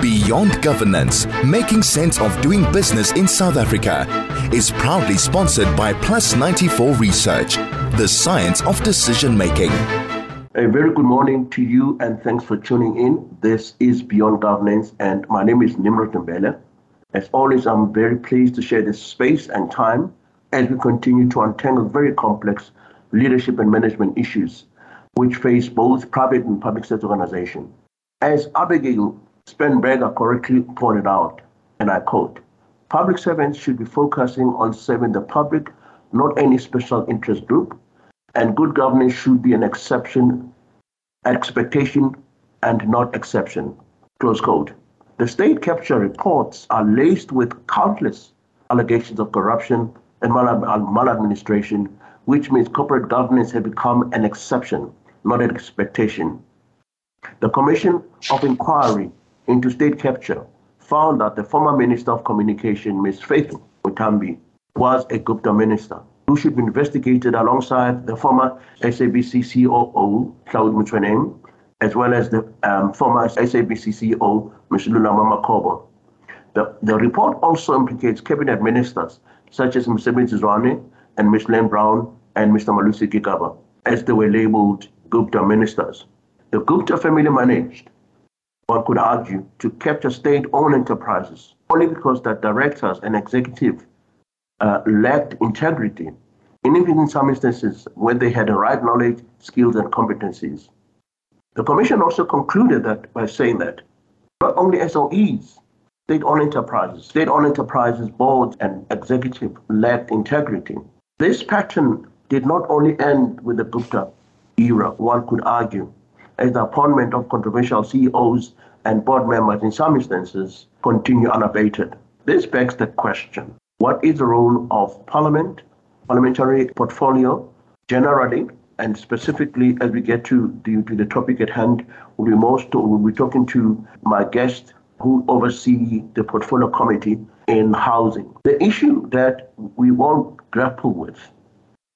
Beyond Governance Making Sense of Doing Business in South Africa is proudly sponsored by Plus 94 Research, the science of decision making. A very good morning to you and thanks for tuning in. This is Beyond Governance and my name is Nimrod Mbele. As always, I'm very pleased to share this space and time as we continue to untangle very complex leadership and management issues which face both private and public sector organizations. As Abigail Spanberger correctly pointed out, and I quote, public servants should be focusing on serving the public, not any special interest group, and good governance should be an exception, expectation, and not exception. Close quote. The state capture reports are laced with countless allegations of corruption and maladministration, which means corporate governance has become an exception, not an expectation. The Commission of Inquiry into state capture found that the former Minister of Communication, Ms. Faith Muthambi, was a Gupta minister who should be investigated alongside the former SABC COO, Hlaudi Motsoeneng, as well as the um, former SABC CEO, Ms. Lulamama Mokhobo. The, the report also implicates cabinet ministers such as Ms. Zwane and Ms. Lynne Brown and Mr. Malusi Gigaba, as they were labeled Gupta ministers. The Gupta family managed one could argue, to capture state owned enterprises only because the directors and executive uh, lacked integrity, and even in some instances when they had the right knowledge, skills, and competencies. The Commission also concluded that by saying that not only SOEs, state owned enterprises, state owned enterprises, boards, and executive lacked integrity. This pattern did not only end with the Gupta era, one could argue, as the appointment of controversial CEOs and board members in some instances continue unabated. This begs the question what is the role of Parliament, parliamentary portfolio generally, and specifically as we get to the, to the topic at hand, we'll be, most, we'll be talking to my guest who oversee the portfolio committee in housing. The issue that we all grapple with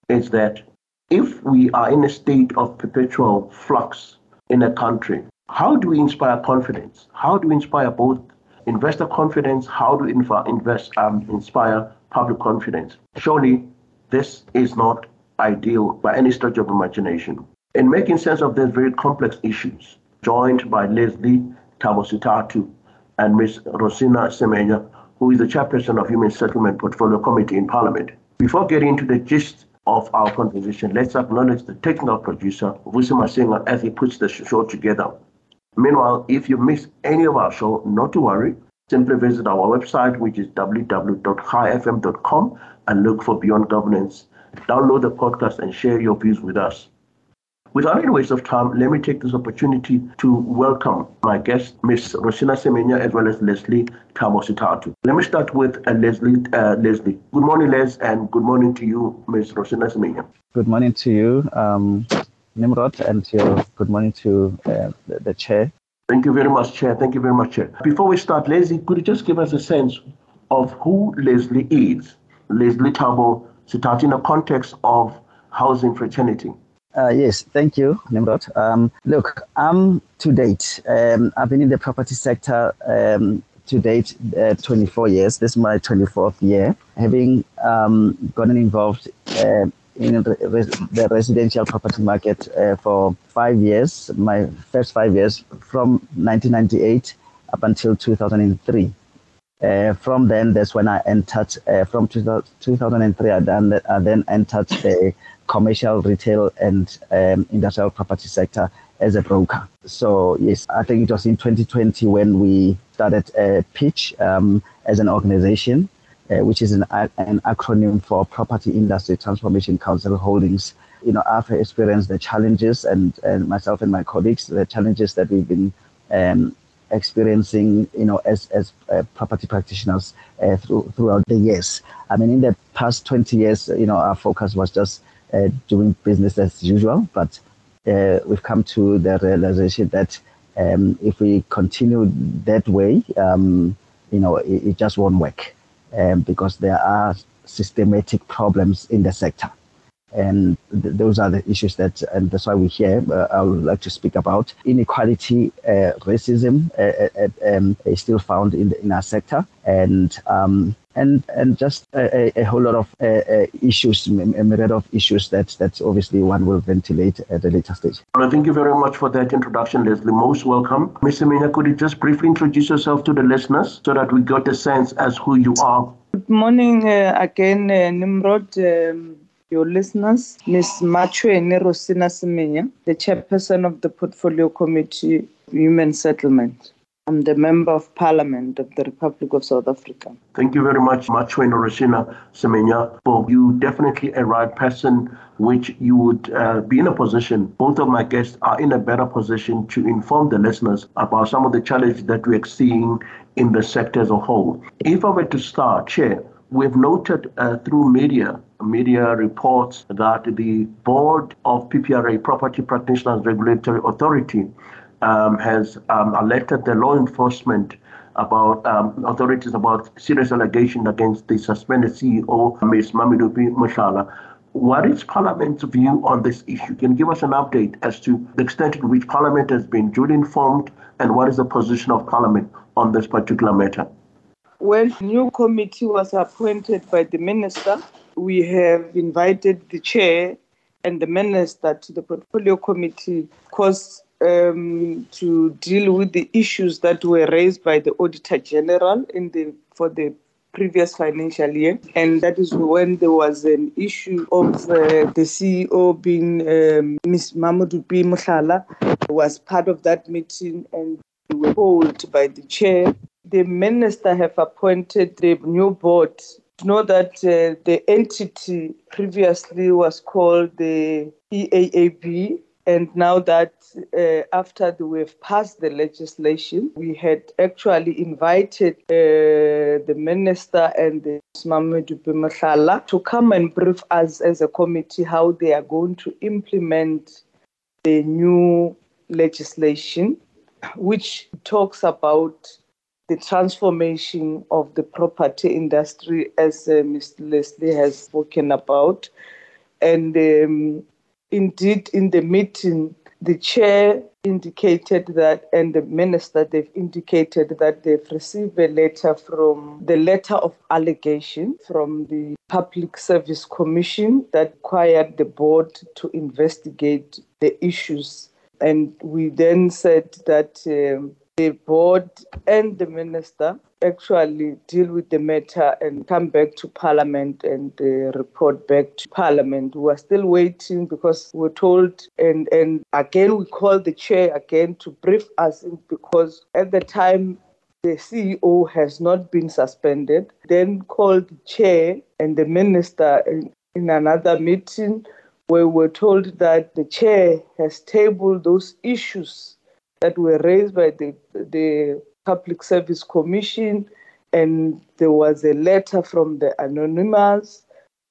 is that if we are in a state of perpetual flux in a country, how do we inspire confidence? How do we inspire both investor confidence? How do we invest, um, inspire public confidence? Surely this is not ideal by any stretch of imagination. In making sense of these very complex issues, joined by Leslie Thabo and Ms. Rosina Semenya, who is the chairperson of Human Settlement Portfolio Committee in Parliament. Before getting into the gist of our conversation, let's acknowledge the technical producer, Vusi Masinga, as he puts the show together. Meanwhile, if you miss any of our show, not to worry. Simply visit our website, which is www.highfm.com, and look for Beyond Governance. Download the podcast and share your views with us. Without any waste of time, let me take this opportunity to welcome my guest, Ms. Rosina Semenya, as well as Leslie Thabo Sithathu. Let me start with uh, Leslie. Uh, Leslie, good morning, Les, and good morning to you, Ms. Rosina Semenya. Good morning to you. Um, Nimrod, and to your good morning to uh, the, the, chair. Thank you very much, Chair. Thank you very much, Chair. Before we start, Leslie, could you just give us a sense of who Leslie is? Leslie Thabo Sithathu in the context of housing fraternity. Uh, yes, thank you, Nimrod. Um, look, I'm to date, um, I've been in the property sector um, to date uh, 24 years. This is my 24th year, having um, gotten involved uh, in the residential property market uh, for five years, my first five years from 1998 up until 2003. Uh, from then, that's when I entered, uh, from 2003, I, I then entered the commercial, retail, and um, industrial property sector as a broker. So, yes, I think it was in 2020 when we started a PITCH um, as an organization uh, which is an, an acronym for Property Industry Transformation Council Holdings. You know, I've experienced the challenges, and, and myself and my colleagues, the challenges that we've been um, experiencing, you know, as as uh, property practitioners uh, through, throughout the years. I mean, in the past 20 years, you know, our focus was just uh, doing business as usual, but uh, we've come to the realization that um, if we continue that way, um, you know, it, it, just won't work um, because there are systematic problems in the sector. And th- those are the issues that, and that's why we're here. Uh, I would like to speak about inequality, uh, racism uh, uh, um, is still found in the, in our sector, and um, and and just a, a whole lot of uh, uh, issues, a myriad of issues that that obviously one will ventilate at a later stage. Well, thank you very much for that introduction, Leslie. Most welcome, Mr. Mina. Could you just briefly introduce yourself to the listeners so that we got a sense as who you are? Good morning uh, again, uh, Nimrod. Um, your listeners, Ms. Machweni Rosina Semenya, the chairperson of the Portfolio Committee Human Settlement. I'm the Member of Parliament of the Republic of South Africa. Thank you very much, Machweni Rosina Semenya, for you definitely a right person which you would uh, be in a position, both of my guests are in a better position to inform the listeners about some of the challenges that we're seeing in the sector as a whole. If I were to start, Chair, we've noted uh, through media media reports that the board of PPRA, Property Practitioners Regulatory Authority, um, has um, alerted the law enforcement about um, authorities about serious allegations against the suspended CEO, Ms. Mamodupi Mohlala. What is Parliament's view on this issue? Can you give us an update as to the extent to which Parliament has been duly informed and what is the position of Parliament on this particular matter? When new committee was appointed by the minister, we have invited the chair and the minister to the portfolio committee because um, to deal with the issues that were raised by the auditor general in the for the previous financial year and that is when there was an issue of uh, the CEO being um, Ms. Mamodupi Mohlala was part of that meeting and we were told by the chair the minister have appointed the new board. Know that uh, the entity previously was called the EAAB, and now that uh, after the, we've passed the legislation, we had actually invited uh, the minister and the Mamadou to come and brief us as a committee how they are going to implement the new legislation, which talks about the transformation of the property industry, as uh, Mr. Leslie has spoken about. And um, indeed, in the meeting, the chair indicated that, and the minister, they've indicated that they've received a letter from the letter of allegation from the Public Service Commission that required the board to investigate the issues. And we then said that um, the board and the minister actually deal with the matter and come back to parliament and uh, report back to parliament. We are still waiting because we're told and and again we called the chair again to brief us because at the time the CEO has not been suspended then called the chair and the minister in, in another meeting where we're told that the chair has tabled those issues that were raised by the, the Public Service Commission, and there was a letter from the Anonymous,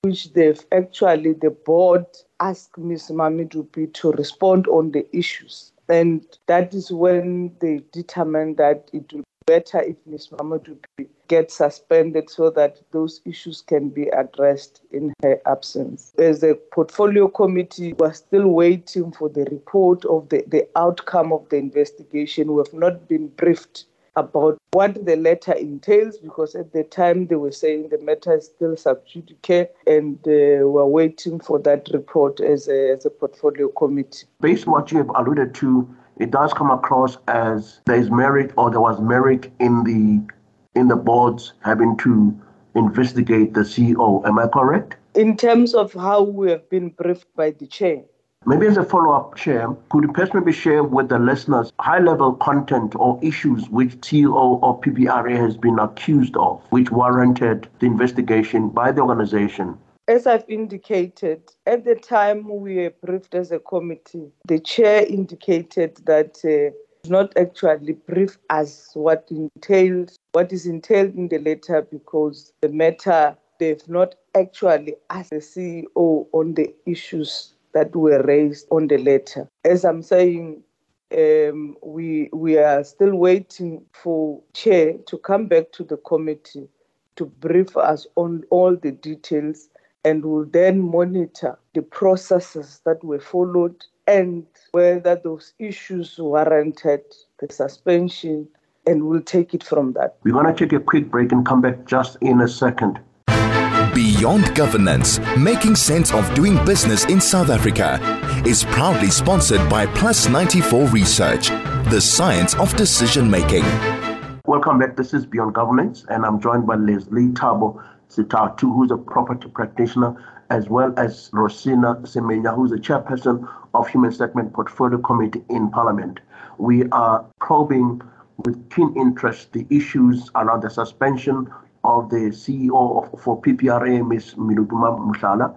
which they've actually, the board asked Ms. Mamodupi to respond on the issues. And that is when they determined that it be better if Ms. Mamodupi gets suspended so that those issues can be addressed in her absence. As a portfolio committee, we're still waiting for the report of the, the outcome of the investigation. We have not been briefed about what the letter entails because at the time they were saying the matter is still sub judice and uh, we're waiting for that report as a, as a portfolio committee. Based on what you have alluded to, it does come across as there is merit or there was merit in the in the boards having to investigate the CEO. Am I correct? In terms of how we have been briefed by the chair. Maybe as a follow up, Chair, could you perhaps maybe share with the listeners high level content or issues which CEO or PPRA has been accused of, which warranted the investigation by the organization? As I've indicated, at the time we were briefed as a committee, the chair indicated that uh, not actually brief us what entails what is entailed in the letter because the matter they've not actually asked the CEO on the issues that were raised on the letter. As I'm saying, um, we we are still waiting for chair to come back to the committee to brief us on all the details and will then monitor the processes that were followed and whether those issues warranted the suspension and we'll take it from that. We're going to take a quick break and come back just in a second. Beyond Governance, making sense of doing business in South Africa, is proudly sponsored by Plus 94 Research, the science of decision making. Welcome back. This is Beyond Governance, and I'm joined by Leslie Thabo Sithathu, who's a property practitioner, as well as Rosina Semenya, who's the chairperson of Human Settlement Portfolio Committee in Parliament. We are probing with keen interest the issues around the suspension of the CEO of, for PPRA, Ms. Mamodupi Mohlala,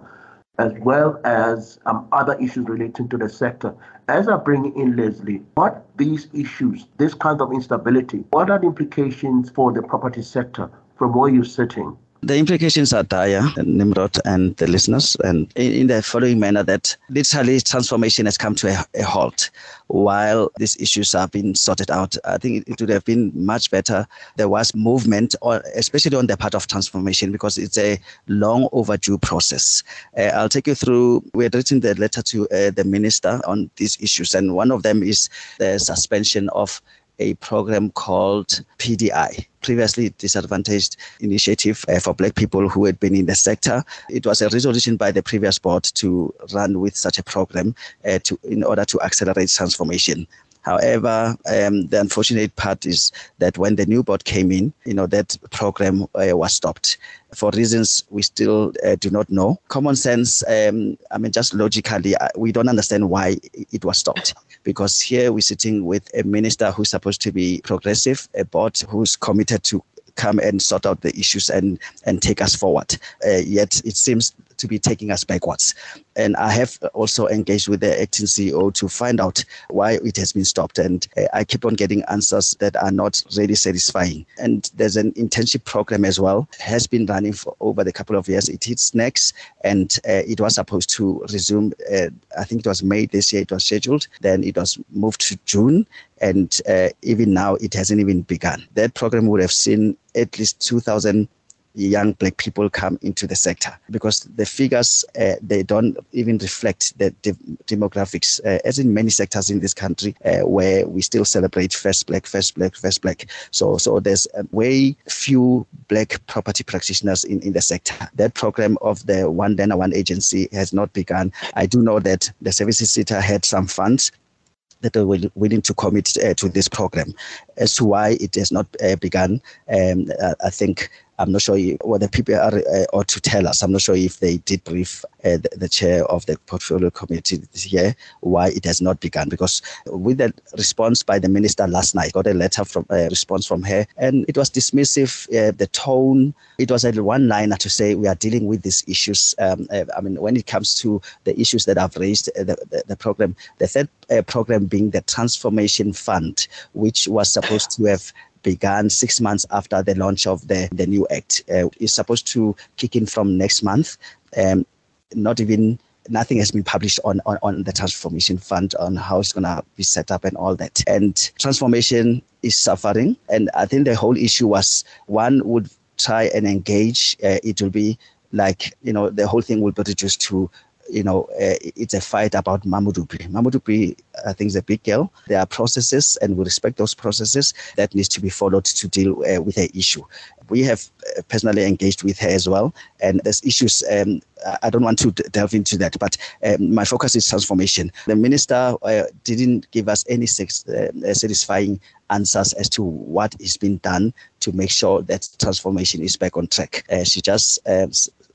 as well as um, other issues relating to the sector. As I bring in Leslie, what these issues, this kind of instability, what are the implications for the property sector from where you're sitting? The implications are dire, Nimrod and the listeners, and in, the following manner that literally transformation has come to a, a, halt while these issues are being sorted out. I think it would have been much better. There was movement, or especially on the part of transformation, because it's a long overdue process. Uh, I'll take you through. We had written the letter to uh, the minister on these issues, and one of them is the suspension of a program called PDI, previously disadvantaged initiative uh, for black people who had been in the sector. It was a resolution by the previous board to run with such a program uh, to in order to accelerate transformation. However, um, the unfortunate part is that when the new board came in, you know, that program uh, was stopped for reasons we still uh, do not know. Common sense, um, I mean, just logically, uh, we don't understand why it was stopped because here we're sitting with a minister who's supposed to be progressive, a board who's committed to come and sort out the issues and and take us forward. Uh, yet it seems to be taking us backwards. And I have also engaged with the acting CEO to find out why it has been stopped. And uh, I keep on getting answers that are not really satisfying. And there's an internship program as well, has been running for over the couple of years. It hits next, and uh, it was supposed to resume. Uh, I think it was May this year. It was scheduled. Then it was moved to June, and uh, even now it hasn't even begun. That program would have seen at least 2,000 young black people come into the sector because the figures uh, they don't even reflect the de- demographics uh, as in many sectors in this country uh, where we still celebrate first black first black first black. So so there's way few black property practitioners in, in the sector. That program of the one Dana one agency has not begun. I do know that the services sector had some funds that they were willing to commit uh, to this program. As to why it has not uh, begun, um, I think I'm not sure what the people are uh, ought to tell us. I'm not sure if they did brief uh, the, the, chair of the portfolio committee this year why it has not begun. Because with the response by the minister last night, got a letter from a uh, response from her, and it was dismissive. Uh, the tone, it was a one-liner to say we are dealing with these issues. Um, uh, I mean, when it comes to the issues that I've raised, uh, the, the, the, program, the third program being the transformation fund, which was supposed to have began six months after the launch of the, the new act. Uh, is supposed to kick in from next month. Um, not even nothing has been published on, on, on the transformation fund on how it's going to be set up and all that. And transformation is suffering. And I think the whole issue was one would try and engage. Uh, it will be like, you know, the whole thing will be reduced to you know, uh, it's a fight about Mamodupi. Mamodupi, I think, is a big girl. There are processes, and we respect those processes that needs to be followed to deal uh, with the issue. We have uh, personally engaged with her as well, and there's issues. Um, I don't want to delve into that, but um, my focus is transformation. The minister uh, didn't give us any sex, uh, satisfying answers as to what is being done to make sure that transformation is back on track. Uh, she just um,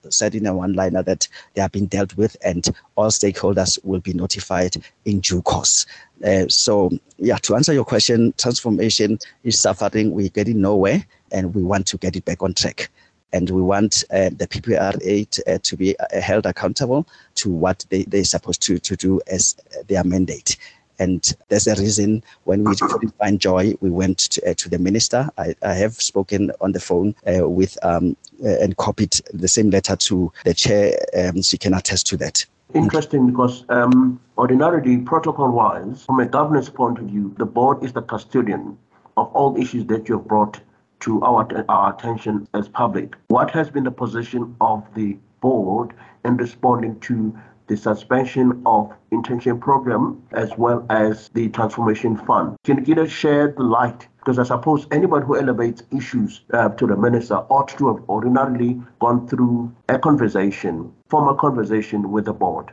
said in a one liner that they have been dealt with and all stakeholders will be notified in due course. Uh, so, yeah, to answer your question, transformation is suffering. We're getting nowhere and we want to get it back on track. And we want uh, the PPRA to, uh, to be held accountable to what they, they're supposed to, to do as their mandate. And there's a reason when we couldn't find joy, we went to, uh, to the minister. I, I, have spoken on the phone uh, with um, uh, and copied the same letter to the chair. Um, she can attest to that. Interesting because um, ordinarily, protocol wise, from a governance point of view, the board is the custodian of all issues that you have brought to our, our attention as public. What has been the position of the board in responding to the suspension of internship program as well as the transformation fund. Can you share the light? Because I suppose anybody who elevates issues uh, to the minister ought to have ordinarily gone through a conversation, formal conversation with the board.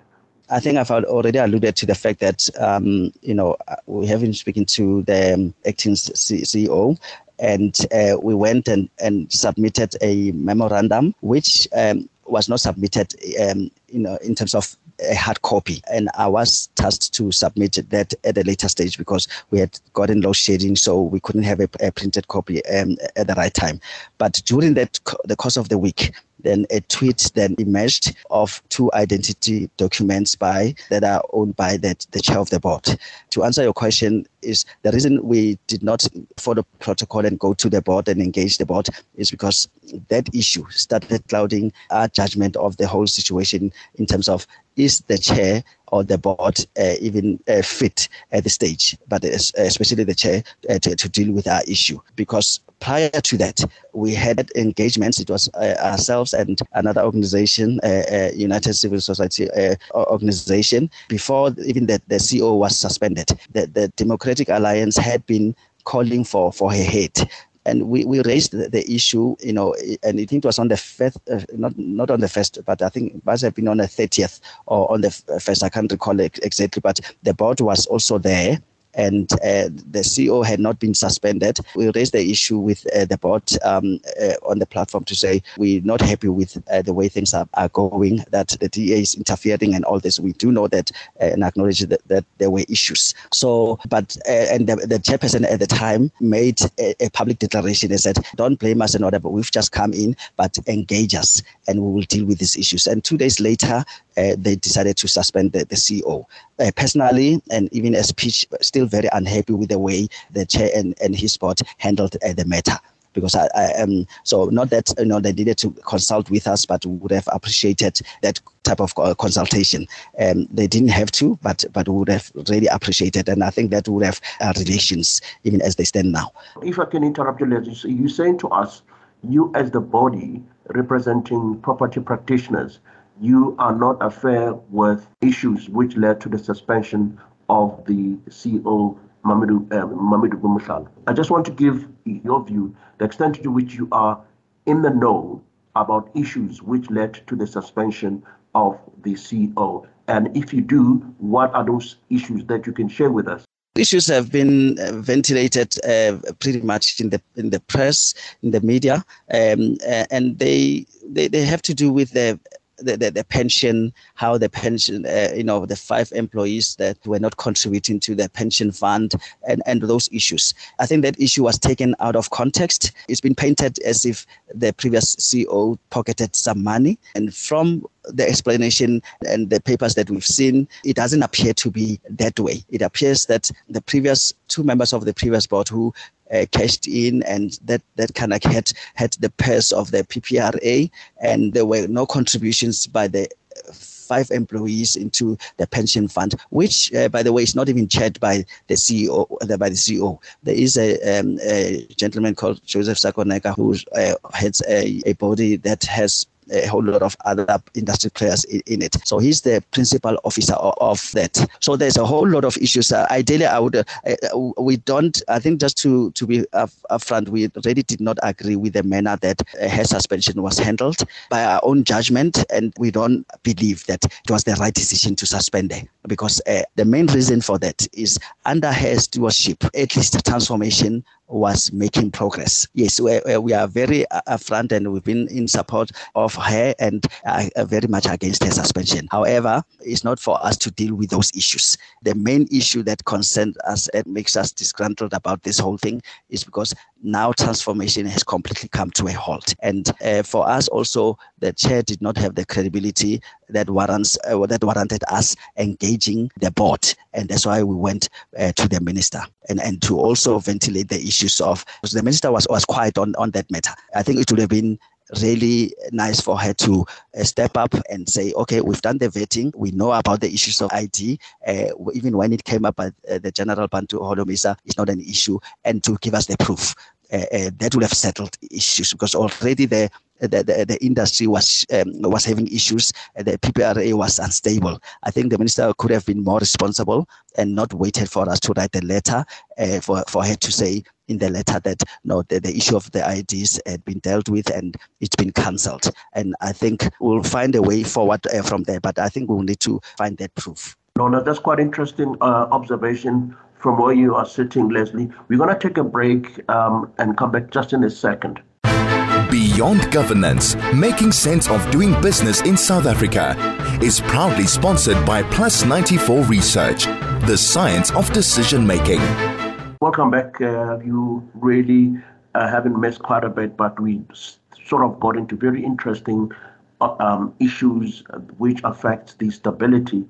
I think I've already alluded to the fact that um, you know we have been speaking to the um, acting CEO, and uh, we went and, and submitted a memorandum which um, was not submitted um, you know in terms of a hard copy. And I was tasked to submit that at a later stage because we had gotten load shedding, so we couldn't have a, a printed copy um, at the right time. But during that the course of the week then a tweet then emerged of two identity documents by that are owned by the, the chair of the board. To answer your question, is the reason we did not follow protocol and go to the board and engage the board is because that issue started clouding our judgment of the whole situation in terms of is the chair or the board uh, even uh, fit at the stage, but especially the chair uh, to, to, deal with our issue. Because prior to that, we had engagements. It was uh, ourselves and another organization, uh, uh, United Civil Society organization, before even the, the CEO was suspended. The, the Democratic Alliance had been calling for, for her head and we, we raised the, the, issue, you know, and I think it was on the first, uh, not not on the first, but I think it must have been on the 30th or on the first. I can't recall exactly, but the board was also there and uh, the CEO had not been suspended. We raised the issue with uh, the board um, uh, on the platform to say we're not happy with the way things are, are going, that the DA is interfering and all this. We do know that and acknowledge that, that there were issues. So, but, and the, the, chairperson at the time made a, a public declaration. and said, don't blame us and but we've just come in, but engage us and we will deal with these issues. And two days later, uh, they decided to suspend the, the CEO. Uh, personally, and even as speech, still very unhappy with the way the chair and, and his board handled uh, the matter because I, I um so not that you know they needed to consult with us, but would have appreciated that type of uh, consultation. Um, they didn't have to, but but would have really appreciated, and I think that would have uh, relations even as they stand now. If I can interrupt you, you're saying to us, you as the body representing property practitioners you are not affair with issues which led to the suspension of the CEO, Mamadou, uh, Mamadou I just want to give your view, the extent to which you are in the know about issues which led to the suspension of the CEO. And if you do, what are those issues that you can share with us? issues have been uh, ventilated uh, pretty much in the in the press, in the media, um, uh, and they, they they have to do with the the, the, the, pension, how the pension, uh, you know, the five employees that were not contributing to the pension fund and, and those issues. I think that issue was taken out of context. It's been painted as if the previous CEO pocketed some money. And from the explanation and the papers that we've seen, it doesn't appear to be that way. It appears that the previous two members of the previous board who uh, cashed in and that that kind of had had the purse of the PPRA and there were no contributions by the five employees into the pension fund, which, uh, by the way, is not even chaired by the CEO. By the CEO, there is a, um, a gentleman called Joseph Sakoneka who uh, heads a, a body that has a whole lot of other industry players in, in it. So he's the principal officer of, of, that. So there's a whole lot of issues. Uh, ideally, I would, uh, uh, we don't, I think just to, to be up, upfront, we really did not agree with the manner that uh, her suspension was handled by our own judgment. And we don't believe that it was the right decision to suspend her because uh, the main reason for that is under her stewardship, at least transformation was making progress. Yes, we, we are very upfront and we've been in support of her and uh, very much against her suspension. However, it's not for us to deal with those issues. The main issue that concerns us and makes us disgruntled about this whole thing is because now transformation has completely come to a halt. And uh, for us also, the chair did not have the credibility that warrants uh, that warranted us engaging the board, and that's why we went uh, to the minister and and to also ventilate the issues of the minister was was quiet on on that matter. I think it would have been really nice for her to uh, step up and say, okay, we've done the vetting. We know about the issues of ID. Uh, even when it came up at uh, the General Bantu Holomisa, it's not an issue. And to give us the proof. Uh, uh, that would have settled issues because already the the, the, the industry was um, was having issues, the PPRA was unstable. I think the minister could have been more responsible and not waited for us to write a letter uh, for, for her to say in the letter that no, the, the issue of the IDs had been dealt with and it's been cancelled. And I think we'll find a way forward uh, from there, but I think we'll need to find that proof. No, no, that's quite interesting uh, observation from where you are sitting, Leslie. We're going to take a break um, and come back just in a second. Beyond Governance, making sense of doing business in South Africa, is proudly sponsored by Plus 94 Research, the science of decision making. Welcome back. Uh, you really uh, haven't missed quite a bit, but we sort of got into very interesting uh, um, issues which affect the stability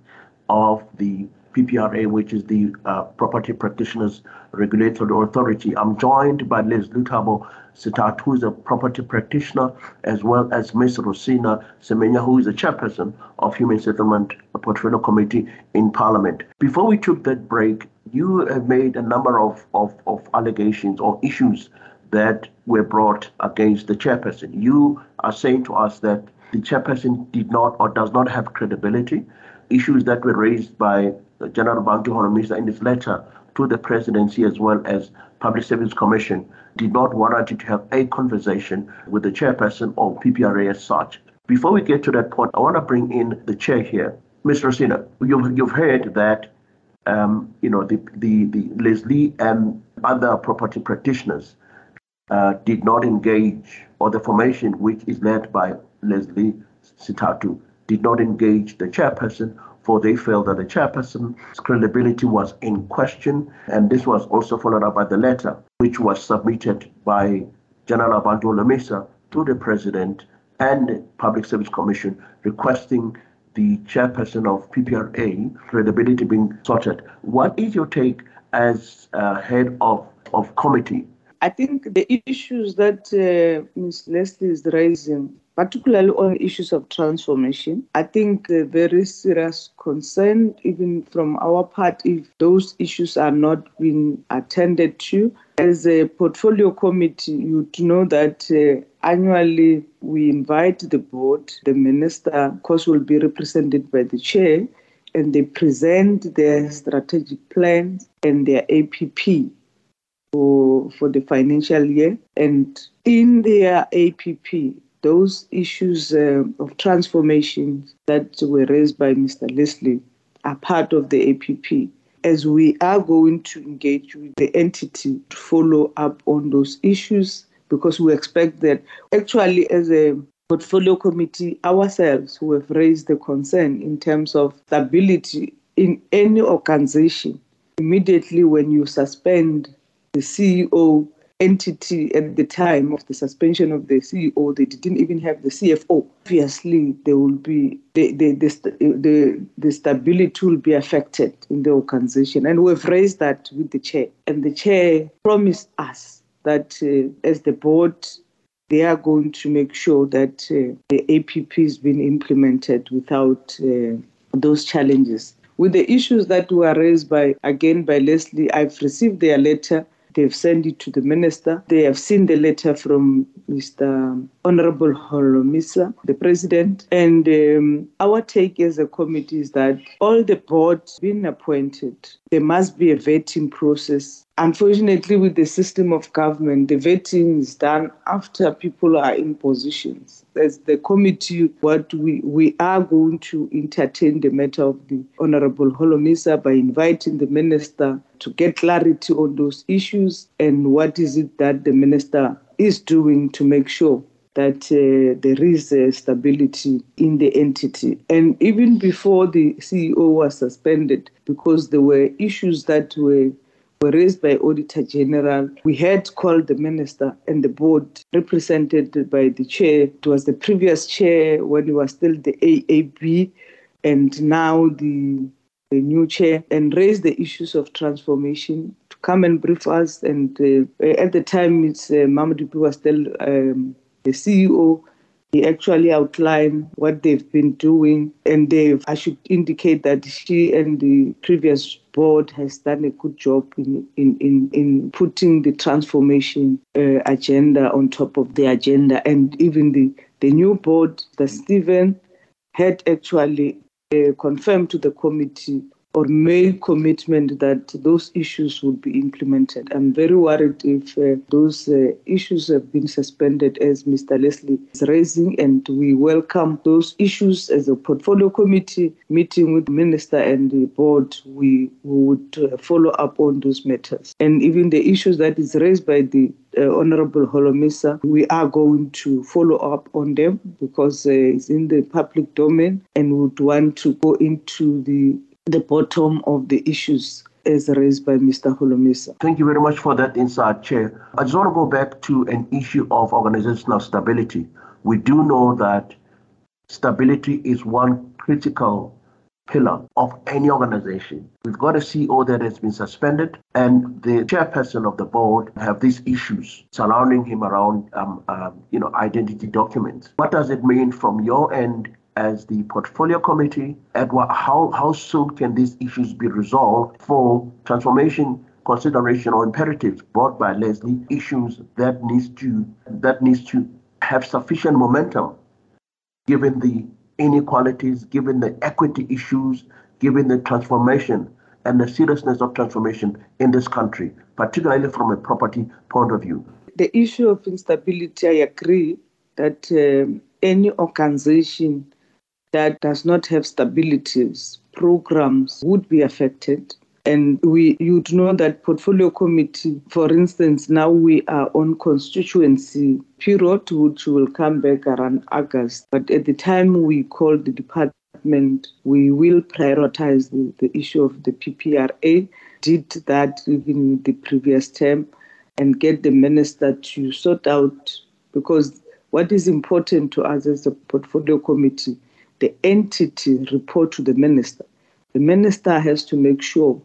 of the PPRA, which is the uh, Property Practitioners Regulatory Authority. I'm joined by Leslie Thabo Sithathu, who is a property practitioner, as well as Ms. Rosina Semenya, who is the chairperson of Human Settlement Portfolio Committee in Parliament. Before we took that break, you have made a number of, of, of allegations or issues that were brought against the chairperson. You are saying to us that the chairperson did not or does not have credibility. Issues that were raised by General Bantu Holomisa in his letter to the presidency as well as Public Service Commission did not warrant you to have a conversation with the chairperson or PPRA as such. Before we get to that point, I want to bring in the chair here. Ms. Rosina, you've, you've heard that um, you know the, the, the Leslie and other property practitioners uh, did not engage, or the formation which is led by Leslie Sithathu did not engage the chairperson for they felt that the chairperson's credibility was in question. And this was also followed up by the letter, which was submitted by General Bantu Holomisa to the President and the Public Service Commission requesting the chairperson of PPRA credibility being sorted. What is your take as uh, head of, of committee? I think the issues that uh, Ms. Leslie is raising particularly on issues of transformation. I think a very serious concern, even from our part, if those issues are not being attended to. As a portfolio committee, you know that uh, annually we invite the board, the minister, of course, will be represented by the chair, and they present their strategic plans and their APP for, for the financial year. And in their APP, those issues uh, of transformation that were raised by Mr. Leslie are part of the APP. As we are going to engage with the entity to follow up on those issues, because we expect that actually, as a portfolio committee ourselves who have raised the concern in terms of stability in any organization, immediately when you suspend the CEO entity at the time of the suspension of the CEO, they didn't even have the CFO. Obviously, there will be the the, the, the, the stability will be affected in the organization. And we've raised that with the chair. And the chair promised us that uh, as the board, they are going to make sure that uh, the APP has been implemented without uh, those challenges. With the issues that were raised by again by Leslie, I've received their letter They've sent it to the minister. They have seen the letter from Mr. Honorable Holomisa, the president. And um, our take as a committee is that all the boards being appointed, there must be a vetting process Unfortunately, with the system of government, the vetting is done after people are in positions. As the committee, what we, we are going to entertain the matter of the Honorable Holomisa by inviting the minister to get clarity on those issues and what is it that the minister is doing to make sure that uh, there is uh, stability in the entity. And even before the CEO was suspended, because there were issues that were were raised by Auditor General. We had called the minister and the board represented by the chair. It was the previous chair when he was still the AAB and now the, the new chair and raised the issues of transformation to come and brief us. And uh, at the time, it's uh, Mamadou was still um, the CEO He actually outlined what they've been doing, and they've I should indicate that she and the previous board has done a good job in in in, in putting the transformation uh, agenda on top of the agenda, and even the the new board, the Stephen, had actually uh, confirmed to the committee or made commitment that those issues would be implemented. I'm very worried if uh, those uh, issues have been suspended, as Mr. Leslie is raising, and we welcome those issues as a portfolio committee meeting with the minister and the board. We, we would uh, follow up on those matters, and even the issues that is raised by the uh, Honorable Holomisa, we are going to follow up on them because uh, it's in the public domain and would want to go into the the bottom of the issues as raised by Mr. Holomisa. Thank you very much for that insight, Chair. I just want to go back to an issue of organizational stability. We do know that stability is one critical pillar of any organization. We've got a CEO that has been suspended, and the chairperson of the board have these issues surrounding him around, um, um, you know, identity documents. What does it mean from your end as the portfolio committee and how, how soon can these issues be resolved for transformation consideration or imperatives brought by Leslie issues that needs to that needs to have sufficient momentum given the inequalities, given the equity issues, given the transformation and the seriousness of transformation in this country, particularly from a property point of view. The issue of instability, I agree that um, any organization that does not have stabilities, programs would be affected. And we, you'd know that portfolio committee, for instance, now we are on constituency period, which will come back around August. But at the time we called the department, we will prioritize the, the issue of the PPRA. Did that even the previous term, and get the minister to sort out because what is important to us as a portfolio committee the entity report to the minister. The minister has to make sure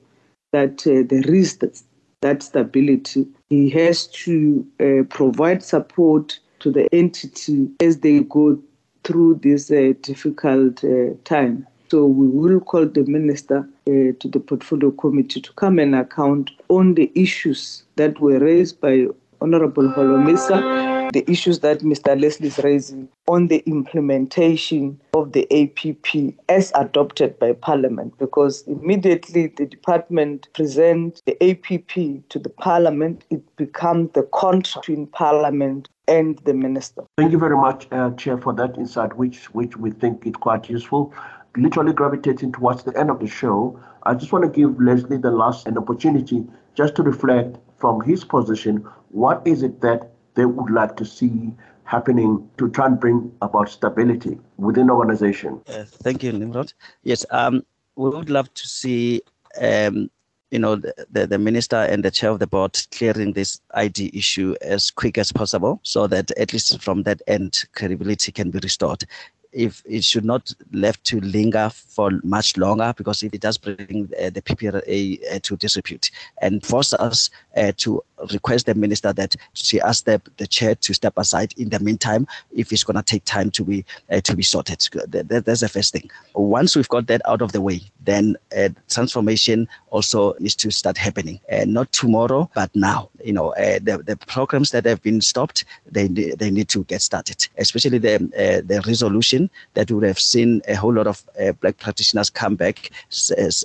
that uh, there is that, that stability. He has to uh, provide support to the entity as they go through this uh, difficult uh, time. So we will call the minister uh, to the portfolio committee to come and account on the issues that were raised by Honorable Holomisa the issues that Mr. Leslie is raising on the implementation of the APP as adopted by Parliament, because immediately the department presents the APP to the Parliament, it becomes the contract between Parliament and the minister. Thank you very much, uh, Chair, for that insight, which which we think is quite useful. Literally gravitating towards the end of the show, I just want to give Leslie the last an opportunity just to reflect from his position what is it that they would like to see happening to try and bring about stability within the organization? Uh, thank you, Nimrod. Yes, um, we would love to see, um, you know, the, the, the, minister and the chair of the board clearing this ID issue as quick as possible so that at least from that end, credibility can be restored if it should not left to linger for much longer because it does bring uh, the PPRA uh, to dispute and force us uh, to request the minister that she ask the, the chair to step aside in the meantime if it's going to take time to be uh, to be sorted. That, that's the first thing. Once we've got that out of the way, then uh, transformation also needs to start happening. Uh, not tomorrow, but now. You know, the, the programs that have been stopped, they they need to get started. Especially the the resolution that would have seen a whole lot of black practitioners come back,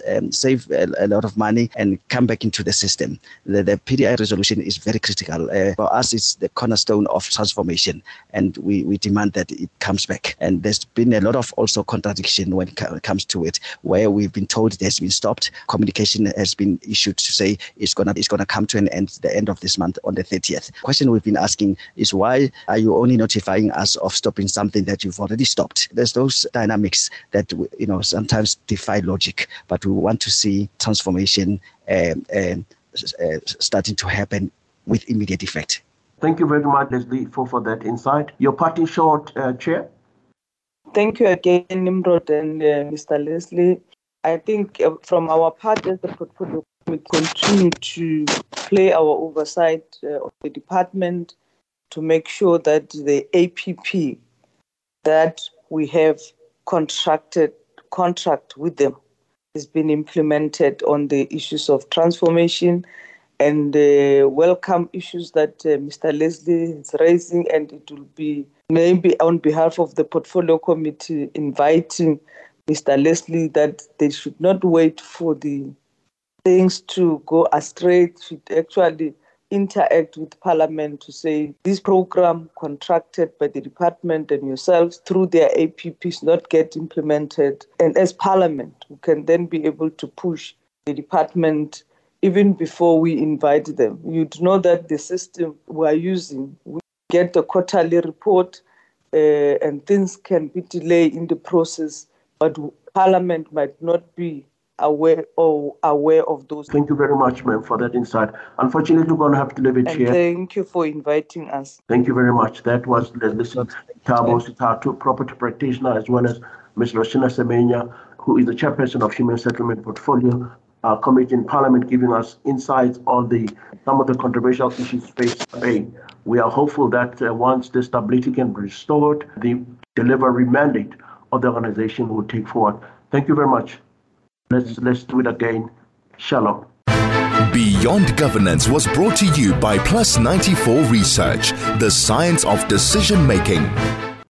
um, save a, a, lot of money, and come back into the system. The, the PDI resolution is very critical. Uh, for us, it's the cornerstone of transformation, and we, we demand that it comes back. And there's been a lot of also contradiction when it comes to it, where we've been told it has been stopped. Communication has been issued to say it's gonna it's gonna come to an end the end of this month on the 30th. Question we've been asking is why are you only notifying us of stopping something that you've already stopped? There's those dynamics that you know sometimes defy logic, but we want to see transformation um, um, uh, starting to happen with immediate effect. Thank you very much, Leslie, for, for that insight. Your party short, uh, Chair. Thank you again, Nimrod and uh, Mr. Leslie. I think uh, from our part as the portfolio, we continue to play our oversight uh, of the department to make sure that the APP that we have contracted contract with them has been implemented on the issues of transformation and welcome issues that uh, Mr. Leslie is raising, and it will be maybe on behalf of the portfolio committee inviting Mr. Leslie that they should not wait for the things to go astray, should actually interact with Parliament to say this program contracted by the department and yourselves through their APPs not get implemented. And as Parliament, we can then be able to push the department even before we invite them. You'd know that the system we are using, we get the quarterly report uh, and things can be delayed in the process, but Parliament might not be aware or aware of those. Thank you very much, ma'am, for that insight. Unfortunately, we're going to have to leave it and here. Thank you for inviting us. Thank you very much. That was Leslie Thabo Sithathu, property practitioner, as well as Ms. Rosina Semenya, who is the chairperson of Human Settlement Portfolio uh, Committee in Parliament, giving us insights on the some of the controversial issues faced by. We are hopeful that uh, once the stability can be restored, the delivery mandate of the organization will take forward. Thank you very much. Let's let's do it again. Shalom. Beyond Governance was brought to you by Plus 94 Research, the science of decision making.